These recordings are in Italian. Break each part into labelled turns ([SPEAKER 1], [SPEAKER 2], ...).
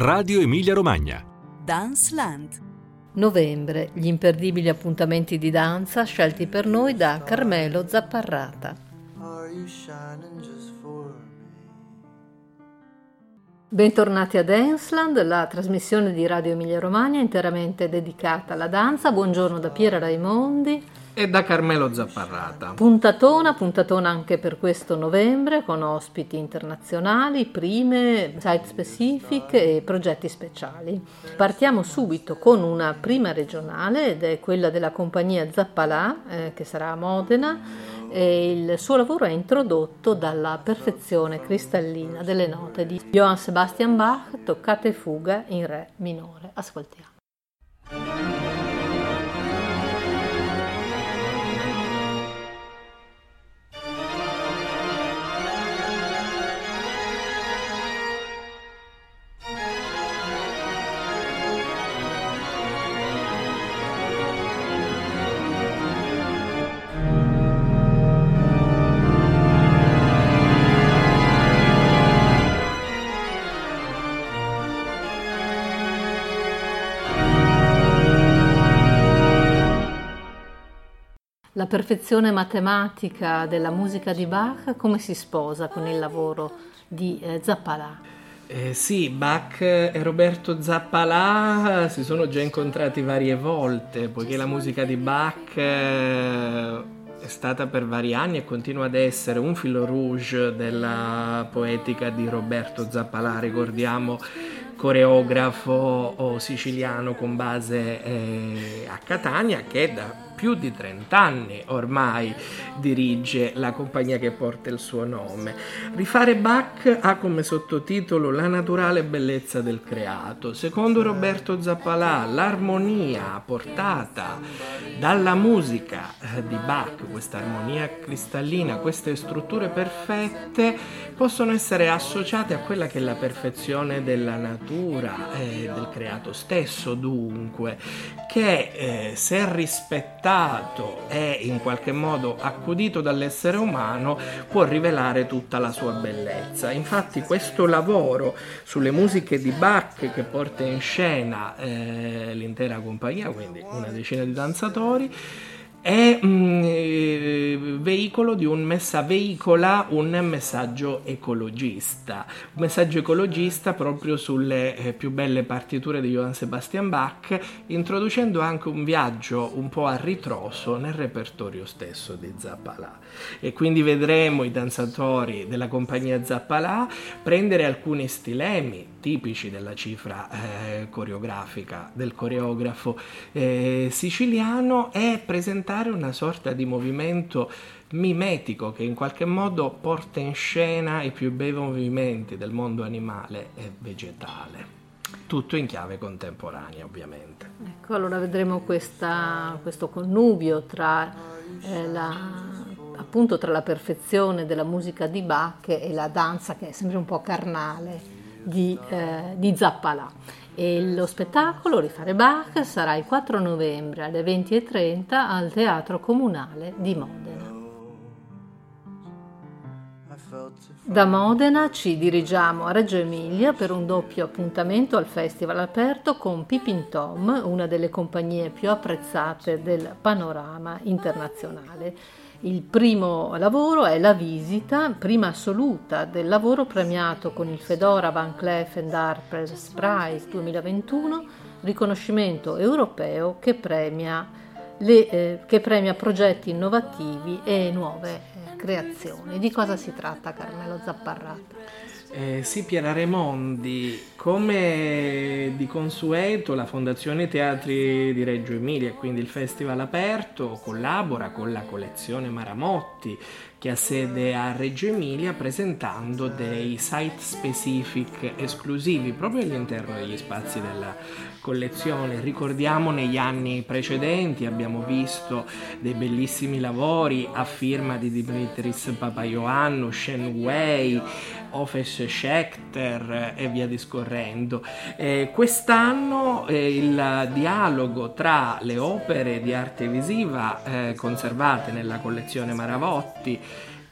[SPEAKER 1] Radio Emilia Romagna.
[SPEAKER 2] Dance Land.
[SPEAKER 3] Novembre, gli imperdibili appuntamenti di danza scelti per noi da Carmelo Zapparrata. Bentornati a Danceland, la trasmissione di Radio Emilia Romagna interamente dedicata alla danza. Buongiorno da Piera Raimondi
[SPEAKER 4] e da Carmelo Zapparrata.
[SPEAKER 3] Puntatona, puntatona anche per questo novembre con ospiti internazionali, prime, site specific e progetti speciali. Partiamo subito con una prima regionale ed è quella della compagnia Zappalà eh, che sarà a Modena e il suo lavoro è introdotto dalla perfezione cristallina delle note di Johann Sebastian Bach toccate fuga in re minore. Ascoltiamo. Perfezione matematica della musica di Bach come si sposa con il lavoro di eh, Zappalà?
[SPEAKER 4] Eh, sì, Bach e Roberto Zappalà si sono già incontrati varie volte, poiché la musica di Bach eh, è stata per vari anni e continua ad essere un filo rouge della poetica di Roberto Zappalà. Ricordiamo coreografo siciliano con base eh, a Catania che da più di 30 anni ormai dirige la compagnia che porta il suo nome. Rifare Bach ha come sottotitolo La naturale bellezza del creato. Secondo Roberto Zappalà, l'armonia portata dalla musica eh, di Bach, questa armonia cristallina, queste strutture perfette, possono essere associate a quella che è la perfezione della natura eh, del creato stesso, dunque, che eh, se rispettato portato e in qualche modo accudito dall'essere umano può rivelare tutta la sua bellezza. Infatti questo lavoro sulle musiche di Bach che porta in scena eh, l'intera compagnia, quindi una decina di danzatori, è mm, eh, veicolo di un messa, veicola un messaggio ecologista, un messaggio ecologista proprio sulle eh, più belle partiture di Johann Sebastian Bach, introducendo anche un viaggio un po' a ritroso nel repertorio stesso di Zappalà. E quindi vedremo i danzatori della compagnia Zappalà prendere alcuni stilemi tipici della cifra eh, coreografica del coreografo eh, siciliano e presentare una sorta di movimento mimetico che in qualche modo porta in scena i più bei movimenti del mondo animale e vegetale. Tutto in chiave contemporanea, ovviamente.
[SPEAKER 3] Ecco, allora vedremo questa, questo connubio tra, eh, la, appunto, tra la perfezione della musica di Bach e la danza che è sempre un po' carnale di, eh, di Zappalà. E lo spettacolo Rifare Bach sarà il 4 novembre alle 20.30 al Teatro Comunale di Modena. Da Modena ci dirigiamo a Reggio Emilia per un doppio appuntamento al Festival aperto con Pipin Tom, una delle compagnie più apprezzate del panorama internazionale. Il primo lavoro è la visita, prima assoluta, del lavoro premiato con il Fedora Van Cleef Arpels Prize 2021, riconoscimento europeo che premia, le, eh, che premia progetti innovativi e nuove eh, creazioni. Di cosa si tratta Carmelo Zapparrata?
[SPEAKER 4] Eh, sì, Piera Raimondi, come di consueto la Fondazione Teatri di Reggio Emilia, quindi il Festival Aperto, collabora con la collezione Maramotti che ha sede a Reggio Emilia presentando dei site specific esclusivi proprio all'interno degli spazi della collezione. Ricordiamo negli anni precedenti abbiamo visto dei bellissimi lavori a firma di Dimitris Papaioannou, Shen Wei, Ofes Schechter e via discorrendo. Eh, quest'anno eh, il dialogo tra le opere di arte visiva eh, conservate nella collezione Maravotti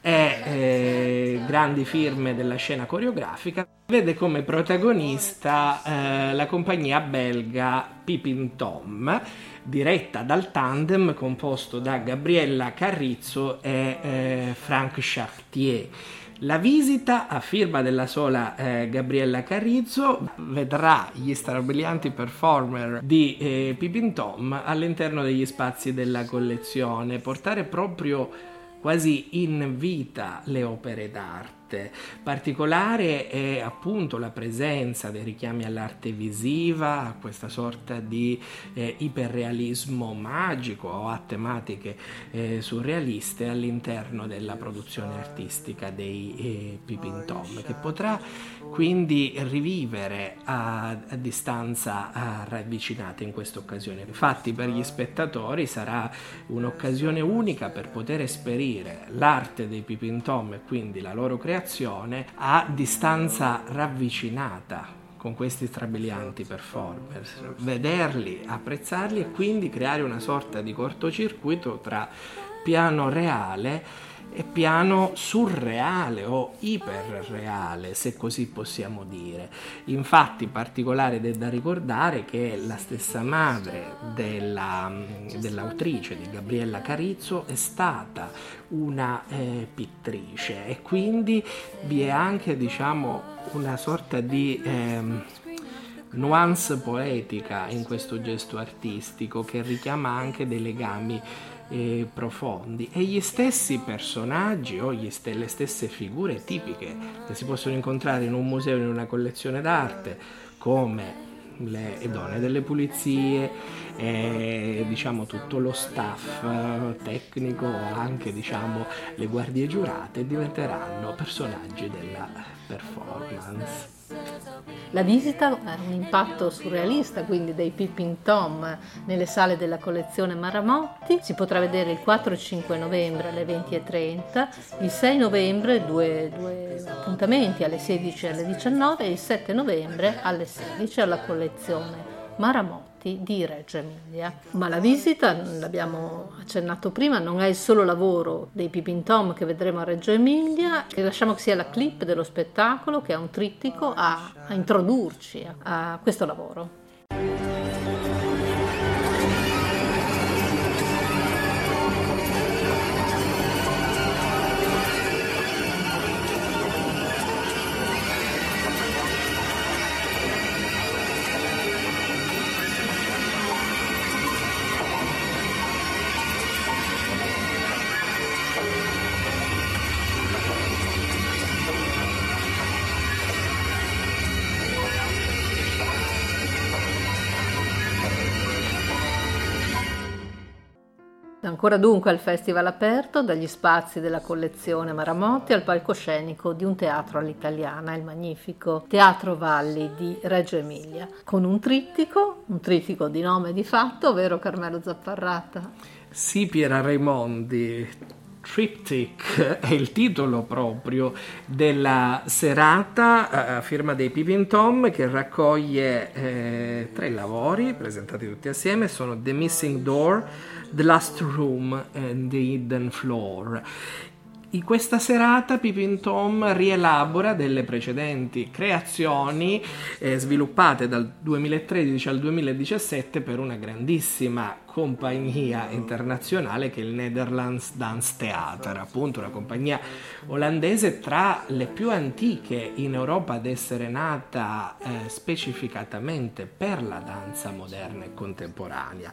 [SPEAKER 4] e eh, grandi firme della scena coreografica, vede come protagonista eh, la compagnia belga Pipin Tom, diretta dal tandem composto da Gabriella Carrizzo e eh, Frank Chartier. La visita a firma della sola eh, Gabriella Carrizzo vedrà gli strabilianti performer di eh, Pipin Tom all'interno degli spazi della collezione, portare proprio quasi in vita le opere d'arte arte. Particolare è appunto la presenza dei richiami all'arte visiva, a questa sorta di eh, iperrealismo magico o a tematiche eh, surrealiste all'interno della produzione artistica dei eh, Pipin Tom, che potrà quindi rivivere a, a distanza a ravvicinata in questa occasione. Infatti per gli spettatori sarà un'occasione unica per poter esperire l'arte dei Pipin Tom e quindi la loro creazione creazione a distanza ravvicinata con questi strabilianti performers, vederli, apprezzarli e quindi creare una sorta di cortocircuito tra piano reale e piano surreale o iperreale, se così possiamo dire. Infatti particolare è da ricordare che la stessa madre della, dell'autrice di Gabriella Carizzo è stata una eh, pittrice e quindi vi è anche diciamo una sorta di... Ehm, nuance poetica in questo gesto artistico che richiama anche dei legami eh, profondi e gli stessi personaggi o st- le stesse figure tipiche che si possono incontrare in un museo, in una collezione d'arte, come le donne delle pulizie, e, diciamo tutto lo staff eh, tecnico, anche diciamo le guardie giurate diventeranno personaggi della performance.
[SPEAKER 3] La visita ha un impatto surrealista, quindi dei Pippin Tom nelle sale della collezione Maramotti. Si potrà vedere il 4 e 5 novembre alle 20.30, il 6 novembre due, due appuntamenti alle 16 e alle 19 e il 7 novembre alle 16 alla collezione Maramotti di Reggio Emilia. Ma la visita, l'abbiamo accennato prima, non è il solo lavoro dei Pipin Tom che vedremo a Reggio Emilia, e lasciamo che sia la clip dello spettacolo, che è un trittico, a, a introdurci a, a questo lavoro. Ancora dunque al festival aperto, dagli spazi della collezione Maramotti al palcoscenico di un teatro all'italiana, il magnifico Teatro Valli di Reggio Emilia, con un trittico, un trittico di nome di fatto, vero Carmelo Zapparrata?
[SPEAKER 4] Sì, Piera Raimondi, Triptych è il titolo proprio della serata a eh, firma dei Pipin Tom che raccoglie eh, tre lavori presentati tutti assieme, sono The Missing Door, The Last Room and The Hidden Floor. In questa serata Pipin Tom rielabora delle precedenti creazioni eh, sviluppate dal 2013 al 2017 per una grandissima compagnia internazionale che è il Netherlands Dance Theater, appunto una compagnia olandese tra le più antiche in Europa ad essere nata eh, specificatamente per la danza moderna e contemporanea.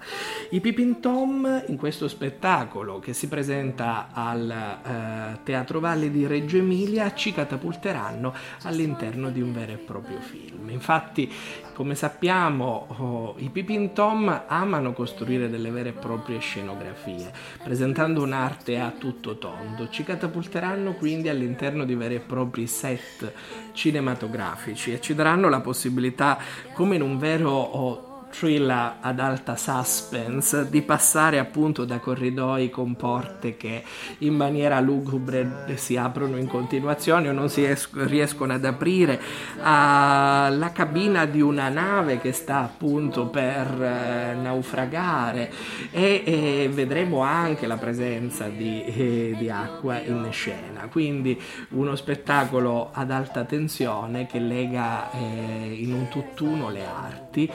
[SPEAKER 4] I Pipin Tom in questo spettacolo che si presenta al eh, Teatro Valli di Reggio Emilia ci catapulteranno all'interno di un vero e proprio film. Infatti, come sappiamo, oh, i Pipin Tom amano costruire delle vere e proprie scenografie, presentando un'arte a tutto tondo. Ci catapulteranno quindi all'interno di veri e propri set cinematografici e ci daranno la possibilità, come in un vero thriller ad alta suspense, di passare appunto da corridoi con porte che in maniera lugubre si aprono in continuazione o non si es- riescono ad aprire, alla cabina di una nave che sta appunto per eh, naufragare e, e, vedremo anche la presenza di, eh, di acqua in scena, quindi uno spettacolo ad alta tensione che lega eh, in un tutt'uno le arti,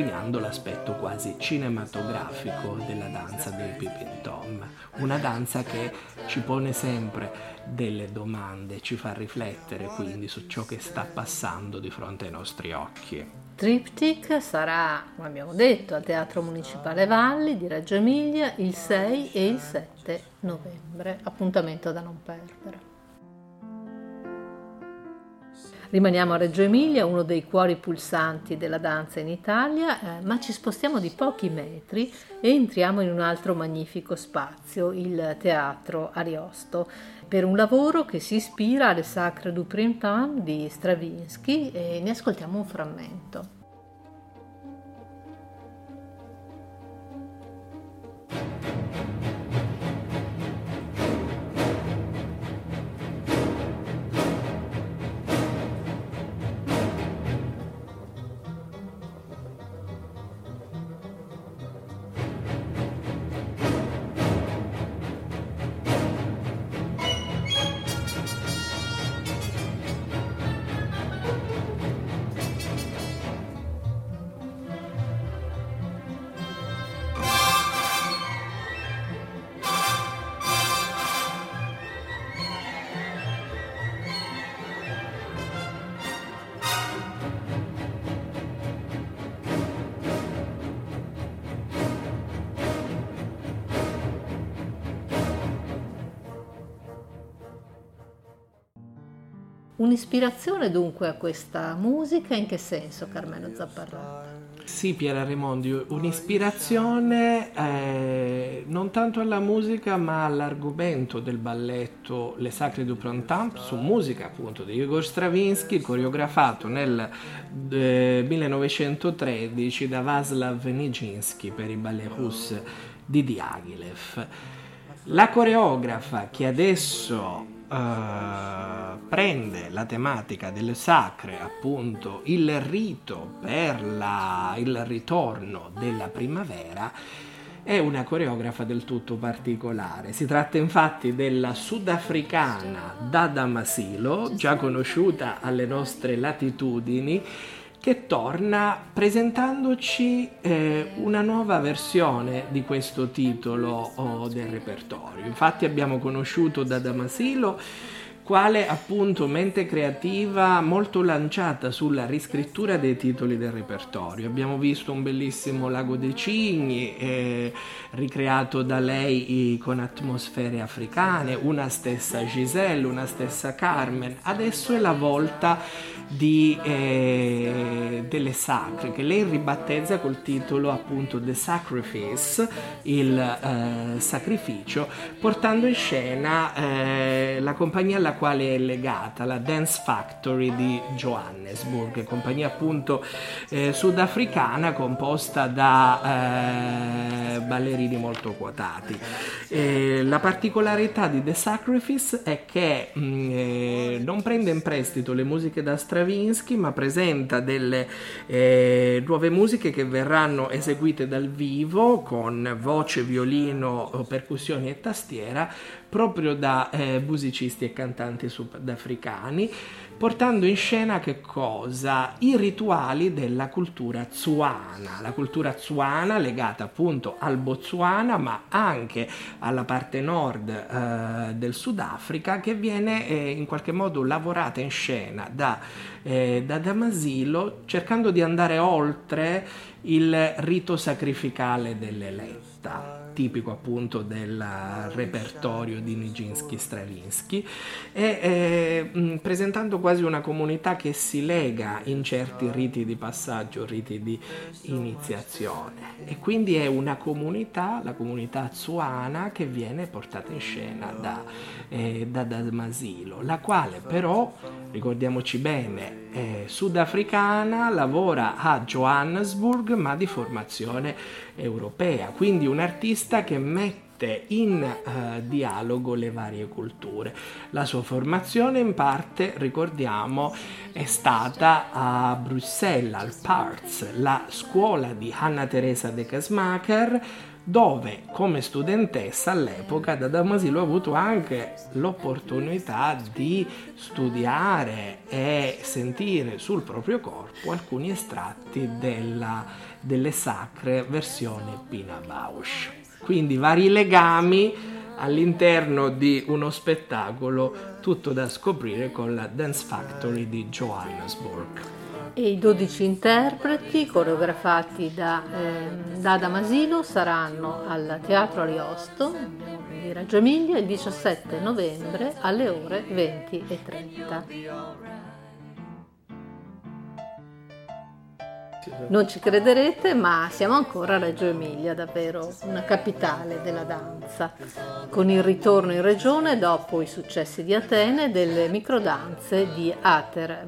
[SPEAKER 4] sottolineando l'aspetto quasi cinematografico della danza del Pipin Tom. Una danza che ci pone sempre delle domande, ci fa riflettere quindi su ciò che sta passando di fronte ai nostri occhi.
[SPEAKER 3] Triptych sarà, come abbiamo detto, al Teatro Municipale Valli di Reggio Emilia il 6 e il 7 novembre. Appuntamento da non perdere. Rimaniamo a Reggio Emilia, uno dei cuori pulsanti della danza in Italia, eh, ma ci spostiamo di pochi metri e entriamo in un altro magnifico spazio, il Teatro Ariosto, per un lavoro che si ispira alle Sacre du Printemps di Stravinsky e ne ascoltiamo un frammento. Un'ispirazione dunque a questa musica, in che senso Carmelo Zapparrà?
[SPEAKER 4] Sì, Piera Raimondi, un'ispirazione eh, non tanto alla musica ma all'argomento del balletto Le Sacre du Printemps, su musica appunto di Igor Stravinsky, coreografato nel eh, 1913 da Vaslav Nijinsky per i ballet russe di Diaghilev. La coreografa che adesso Uh, prende la tematica delle sacre, appunto il rito per la, il ritorno della primavera, è una coreografa del tutto particolare. Si tratta infatti della sudafricana Dada Masilo, già conosciuta alle nostre latitudini, che torna presentandoci eh, una nuova versione di questo titolo oh, del repertorio. Infatti abbiamo conosciuto da Damasilo quale appunto mente creativa molto lanciata sulla riscrittura dei titoli del repertorio. Abbiamo visto un bellissimo Lago dei Cigni, eh, ricreato da lei con atmosfere africane, una stessa Giselle, una stessa Carmen. Adesso è la volta di, eh, delle sacre, che lei ribattezza col titolo appunto The Sacrifice, il eh, sacrificio, portando in scena eh, la compagnia alla quale è legata, la Dance Factory di Johannesburg, compagnia appunto eh, sudafricana composta da eh, ballerini molto quotati. la particolarità di The Sacrifice è che mh, mm, non prende in prestito le musiche da Stravinsky, ma presenta delle eh, nuove musiche che verranno eseguite dal vivo con voce, violino, percussioni e tastiera proprio da eh, musicisti e cantanti sudafricani portando in scena che cosa? I rituali della cultura zuana, la cultura zuana legata appunto al Botswana ma anche alla parte nord eh, del Sudafrica che viene eh, in qualche modo lavorata in scena da, eh, da Damasilo cercando di andare oltre il rito sacrificale dell'eletta tipico appunto del repertorio di Nijinsky-Stravinsky e eh, presentando quasi una comunità che si lega in certi riti di passaggio, riti di iniziazione. E quindi è una comunità, la comunità zuana che viene portata in scena da, eh, da Damasilo, la quale però, ricordiamoci bene, eh, sudafricana, lavora a Johannesburg ma di formazione europea, quindi un artista che mette in uh, dialogo le varie culture. La sua formazione in parte, ricordiamo, è stata a Bruxelles, al PARTS, la scuola di Anna Teresa de Casmacher, dove come studentessa all'epoca da Damasilo ha avuto anche l'opportunità di studiare e sentire sul proprio corpo alcuni estratti della, delle sacre versioni Pina Bausch. Quindi vari legami all'interno di uno spettacolo tutto da scoprire con la Dance Factory di Johannesburg
[SPEAKER 3] e i 12 interpreti coreografati da, eh, da Damasino saranno al Teatro Ariosto di Reggio Emilia il 17 novembre alle ore 20 e 30. Non ci crederete, ma siamo ancora a Reggio Emilia, davvero una capitale della danza, con il ritorno in regione dopo i successi di Atene delle microdanze di Ater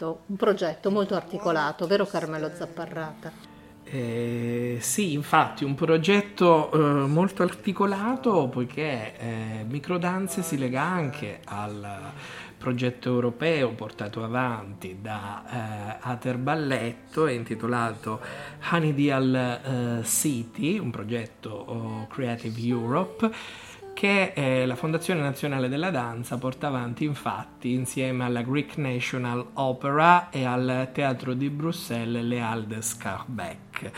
[SPEAKER 3] Balletto, un progetto molto articolato, vero Carmelo Zapparrata?
[SPEAKER 4] Eh, sì, infatti, un progetto eh, molto articolato poiché eh, Microdanze si lega anche al progetto europeo portato avanti da eh, Ater Balletto intitolato Honeydeal eh, City, un progetto oh, Creative Europe che eh, la Fondazione Nazionale della Danza porta avanti infatti insieme alla Greek National Opera e al Teatro di Bruxelles Le Halles Scarbeck.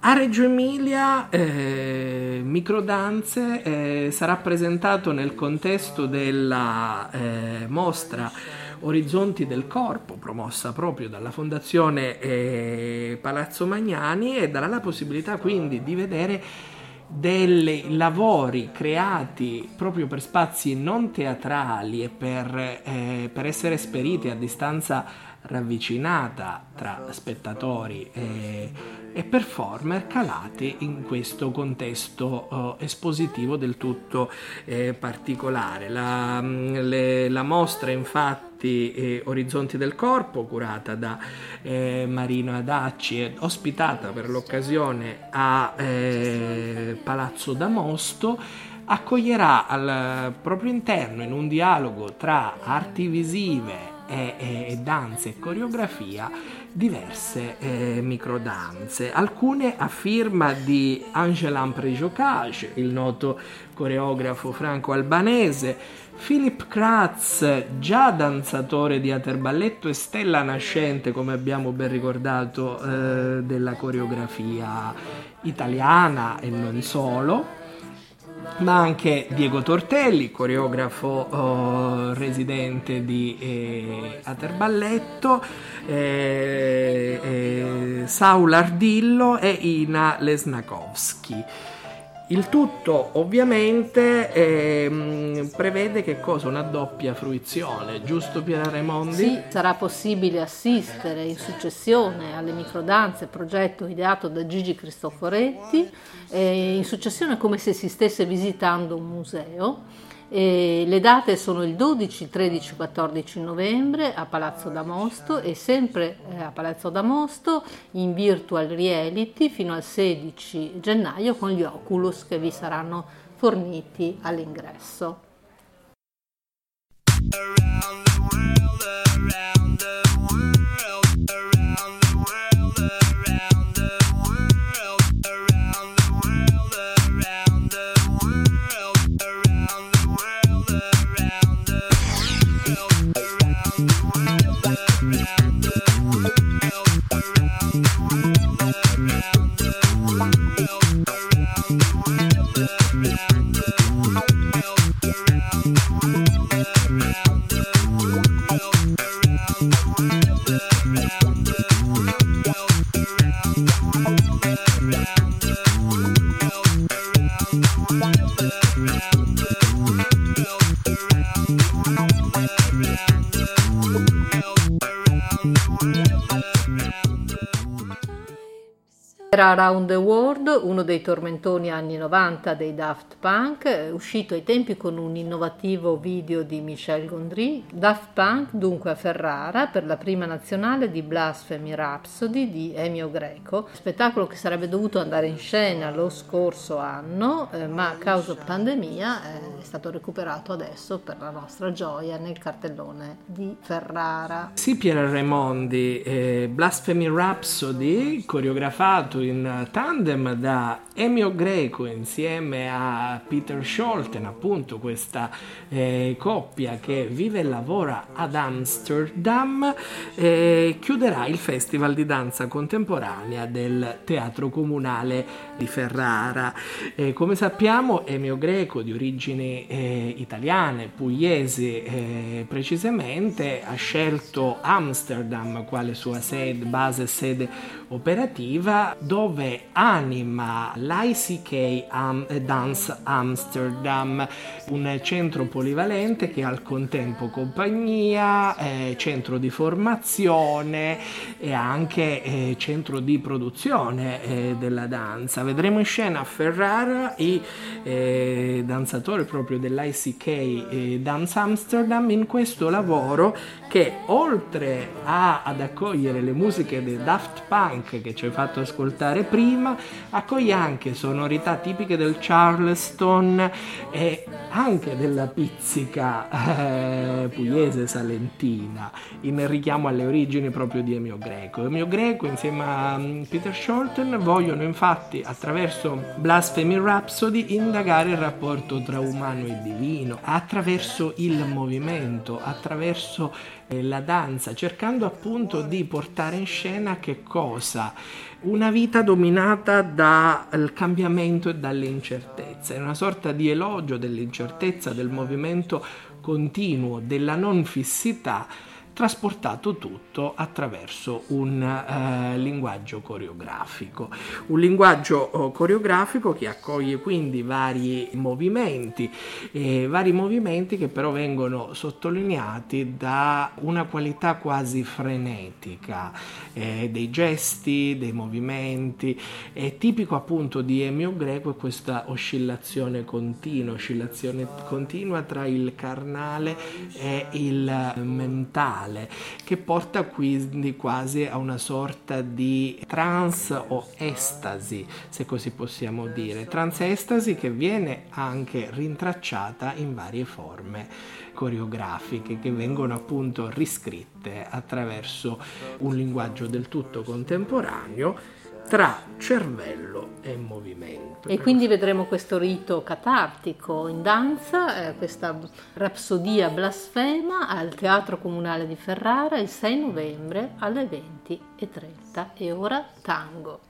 [SPEAKER 4] A Reggio Emilia eh, Microdanze eh, sarà presentato nel contesto della eh, mostra Orizzonti del Corpo, promossa proprio dalla Fondazione eh, Palazzo Magnani e darà la possibilità quindi di vedere dei lavori creati proprio per spazi non teatrali e per, eh, per essere esperiti a distanza ravvicinata tra spettatori e, e performer calati in questo contesto uh, espositivo del tutto eh, particolare. La, mm, le, la, mostra infatti eh, Orizzonti del Corpo, curata da eh, Marino Adacci e ospitata per l'occasione a eh, Palazzo D'Amosto, accoglierà al proprio interno in un dialogo tra arti visive e, e, e danze e coreografia diverse eh, microdanze, alcune a firma di Angelan Prejocage, il noto coreografo franco-albanese, Philip Kratz, già danzatore di aterballetto e stella nascente, come abbiamo ben ricordato, eh, della coreografia italiana e non solo ma anche Diego Tortelli, coreografo oh, residente di eh, Aterballetto, eh, eh, Saul Ardillo e Ina Lesnakowski. Il tutto ovviamente eh, prevede che cosa? Una doppia fruizione, giusto Piera Raimondi?
[SPEAKER 3] Sì, sarà possibile assistere in successione alle microdanze, progetto ideato da Gigi Cristoforetti, eh, in successione come se si stesse visitando un museo e le date sono il 12, 13, 14 novembre a Palazzo d'Amosto e sempre eh, a Palazzo d'Amosto in virtual reality fino al 16 gennaio con gli Oculus che vi saranno forniti all'ingresso. around Era Around the World, uno dei tormentoni anni 90 dei Daft Punk, uscito ai tempi con un innovativo video di Michel Gondry. Daft Punk dunque a Ferrara per la prima nazionale di Blasphemy Rhapsody di Emio Greco, spettacolo che sarebbe dovuto andare in scena lo scorso anno, eh, ma a causa pandemia eh, è stato recuperato adesso per la nostra gioia nel cartellone di Ferrara.
[SPEAKER 4] Sì, Piera Raimondi, eh, Blasphemy Rhapsody, coreografato in tandem da Emio Greco insieme a Peter Scholten, appunto questa eh, coppia che vive e lavora ad Amsterdam, eh, chiuderà il Festival di danza contemporanea del Teatro Comunale di Ferrara. Eh, come sappiamo Emio Greco di origini eh, italiane, pugliesi eh, precisamente, ha scelto Amsterdam quale sua sede, base sede operativa dove anima l'ICK Am- Dance Amsterdam, un centro polivalente che al contempo compagnia, eh, centro di formazione e anche eh, centro di produzione eh, della danza. Vedremo in scena a Ferrara i eh, danzatori proprio dell'ICK eh, Dance Amsterdam in questo lavoro che oltre a, ad accogliere le musiche dei Daft Punk che ci hai fatto ascoltare prima, accoglie anche sonorità tipiche del Charleston e anche della pizzica eh, pugliese salentina, in richiamo alle origini proprio di Emio Greco. Emio Greco insieme a um, Peter Shorten vogliono infatti attraverso Blasphemy Rhapsody indagare il rapporto tra umano e divino, attraverso il movimento, attraverso eh, la danza, cercando appunto di portare in scena che cosa? Una vita dominata dal cambiamento e dalle incertezze, è una sorta di elogio dell'incertezza, del movimento continuo, della non fissità trasportato tutto attraverso un eh, linguaggio coreografico. Un linguaggio oh, coreografico che accoglie quindi vari movimenti, eh, vari movimenti che però vengono sottolineati da una qualità quasi frenetica eh, dei gesti, dei movimenti. È tipico appunto di Emio Greco questa oscillazione continua, oscillazione continua tra il carnale e il mentale mentale che porta quindi quasi a una sorta di trance o estasi, se così possiamo dire. Trance estasi che viene anche rintracciata in varie forme coreografiche che vengono appunto riscritte attraverso un linguaggio del tutto contemporaneo tra cervello e movimento.
[SPEAKER 3] E quindi vedremo questo rito catartico in danza, eh, questa rapsodia blasfema al Teatro Comunale di Ferrara il 6 novembre alle 20.30 e ora tango.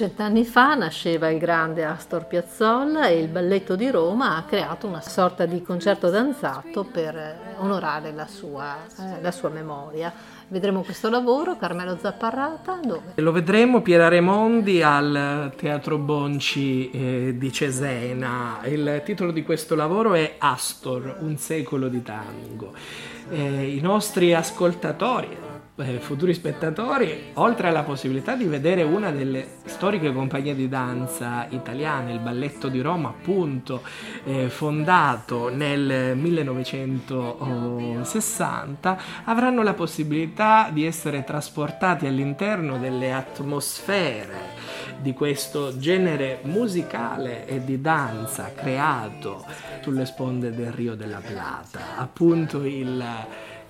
[SPEAKER 3] Cent'anni fa nasceva il grande Astor Piazzolla e il Balletto di Roma ha creato una sorta di concerto danzato per eh, onorare la sua, eh, la sua memoria. Vedremo questo lavoro, Carmelo Zapparrata, dove?
[SPEAKER 4] Lo vedremo Piera Remondi al Teatro Bonci eh, di Cesena. Il titolo di questo lavoro è Astor, un secolo di tango. Eh, I nostri ascoltatori, eh, futuri spettatori, oltre alla possibilità di vedere una delle storiche compagnie di danza italiane, il Balletto di Roma, appunto eh, fondato nel 1960, avranno la possibilità di essere trasportati all'interno delle atmosfere di questo genere musicale e di danza creato sulle sponde del Rio della Plata, appunto il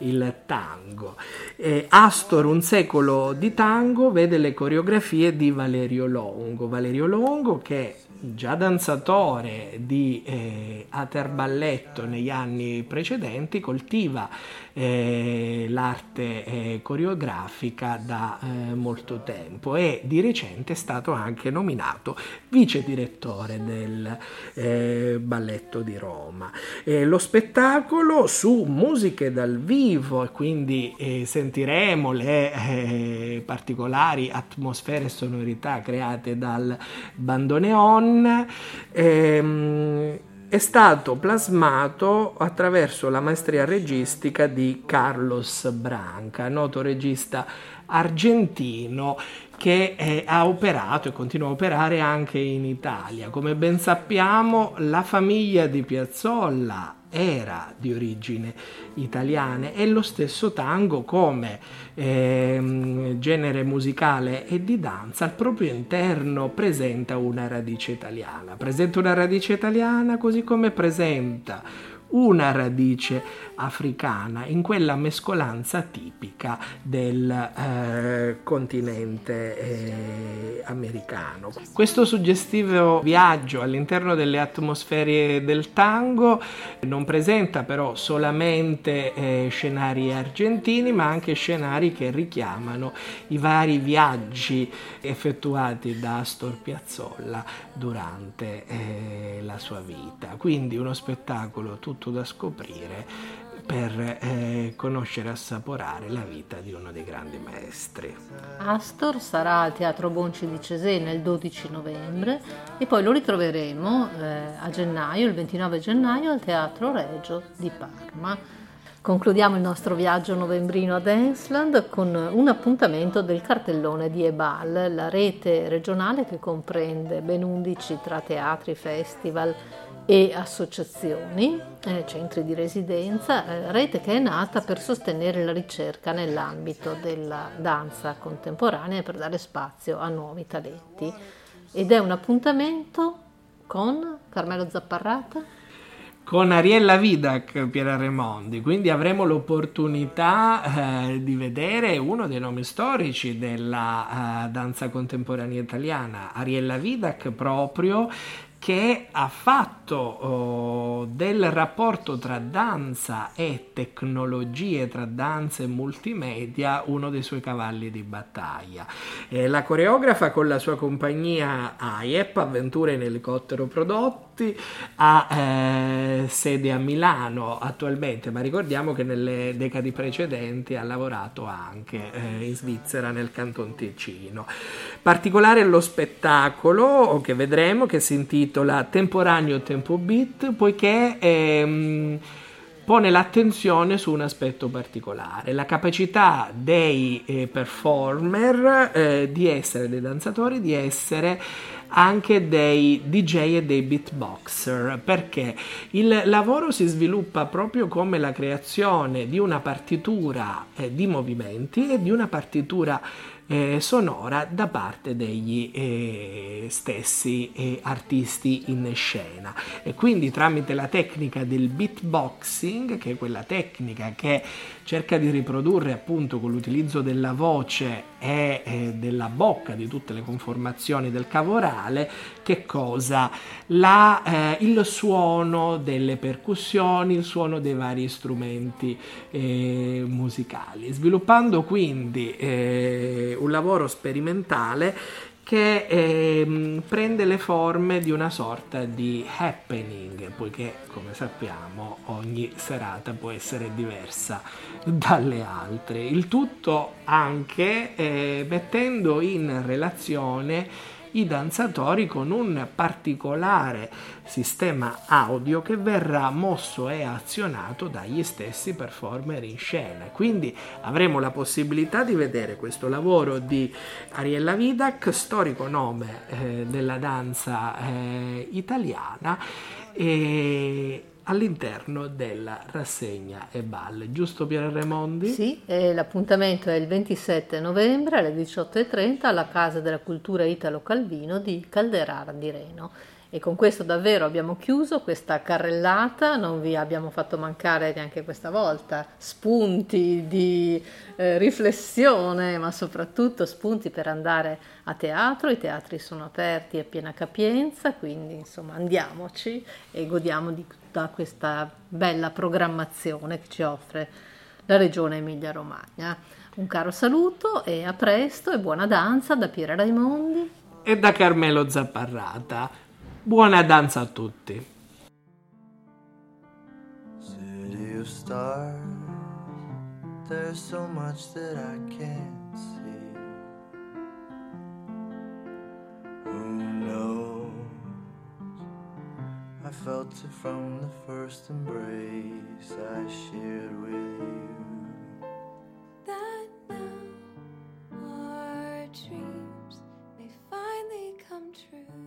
[SPEAKER 4] il tango. Eh, Astor, un secolo di tango, vede le coreografie di Valerio Longo. Valerio Longo che già danzatore di eh, Aterballetto negli anni precedenti, coltiva eh, l'arte eh, coreografica da eh, molto tempo e di recente è stato anche nominato vice direttore del eh, Balletto di Roma. lo spettacolo su musiche dal vivo e quindi eh, sentiremo le particolari atmosfere e sonorità create dal bandoneon. Ehm, è stato plasmato attraverso la maestria registica di Carlos Branca, noto regista argentino che eh, ha operato e continua a operare anche in Italia. Come ben sappiamo, la famiglia di Piazzolla era di origine italiana e lo stesso tango come eh, genere musicale e di danza al proprio interno presenta una radice italiana. Presenta una radice italiana così come presenta una radice africana in quella mescolanza tipica del eh, continente eh, americano. Questo suggestivo viaggio all'interno delle atmosfere del tango non presenta però solamente eh, scenari argentini ma anche scenari che richiamano i vari viaggi effettuati da Astor Piazzolla durante eh, la sua vita. Quindi uno spettacolo tutto da scoprire per eh, conoscere e assaporare la vita di uno dei grandi maestri.
[SPEAKER 3] Astor sarà al Teatro Bonci di Cesena il 12 novembre e poi lo ritroveremo eh, a gennaio, il 29 gennaio, al Teatro Regio di Parma. Concludiamo il nostro viaggio novembrino ad Ensland con un appuntamento del cartellone di EBAL, la rete regionale che comprende ben 11 tra teatri, festival, e associazioni, eh, centri di residenza, eh, rete che è nata per sostenere la ricerca nell'ambito della danza contemporanea e per dare spazio a nuovi talenti. Ed è un appuntamento con Carmelo Zapparrata?
[SPEAKER 4] con Ariella Vidac Piera Remondi, quindi avremo l'opportunità eh, di vedere uno dei nomi storici della uh, danza contemporanea italiana, Ariella Vidac proprio che ha fatto oh, del rapporto tra danza e tecnologie, tra danza e multimedia, uno dei suoi cavalli di battaglia. Eh, la coreografa con la sua compagnia AIEP, Avventure in elicottero prodotti, ha eh, sede a Milano attualmente, ma ricordiamo che nelle decadi precedenti ha lavorato anche eh, in Svizzera, nel Canton Ticino. Particolare lo spettacolo che vedremo che si intitola intitola Temporaneo Tempo Beat poiché ehm, pone l'attenzione su un aspetto particolare, la capacità dei eh, performer eh, di essere, dei danzatori, di essere anche dei DJ e dei beatboxer perché il lavoro si sviluppa proprio come la creazione di una partitura eh, di movimenti e di una partitura eh, sonora da parte degli eh, stessi eh, artisti in scena. E quindi tramite la tecnica del beatboxing che è quella tecnica che cerca di riprodurre appunto con l'utilizzo della voce e eh, della bocca di tutte le conformazioni del cavorale che cosa? La, eh, il suono delle percussioni il suono dei vari strumenti eh, musicali. Sviluppando quindi un lavoro sperimentale che eh, prende le forme di una sorta di happening, poiché come sappiamo ogni serata può essere diversa dalle altre. Il tutto anche eh, mettendo in relazione i danzatori con un particolare sistema audio che verrà mosso e azionato dagli stessi performer in scena. Quindi avremo la possibilità di vedere questo lavoro di Ariella Vidac, storico nome eh, della danza eh, italiana. E all'interno della rassegna e balle. Giusto Piero Remondi?
[SPEAKER 3] Sì, l'appuntamento è il 27 novembre alle 18.30 alla Casa della Cultura Italo Calvino di Calderara di Reno E con questo davvero abbiamo chiuso questa carrellata, non vi abbiamo fatto mancare neanche questa volta spunti di eh, riflessione, ma soprattutto spunti per andare a teatro. I teatri sono aperti a piena capienza, quindi insomma andiamoci e godiamo di tutta questa bella programmazione che ci offre la regione Emilia-Romagna. Un caro saluto e a presto e buona danza da Piera Raimondi
[SPEAKER 5] e da Carmelo Zapparrata. Buona danza a tutti. There's so much that I can't see. Who knows? I felt it from the first embrace I shared with you. Dreams may finally come true.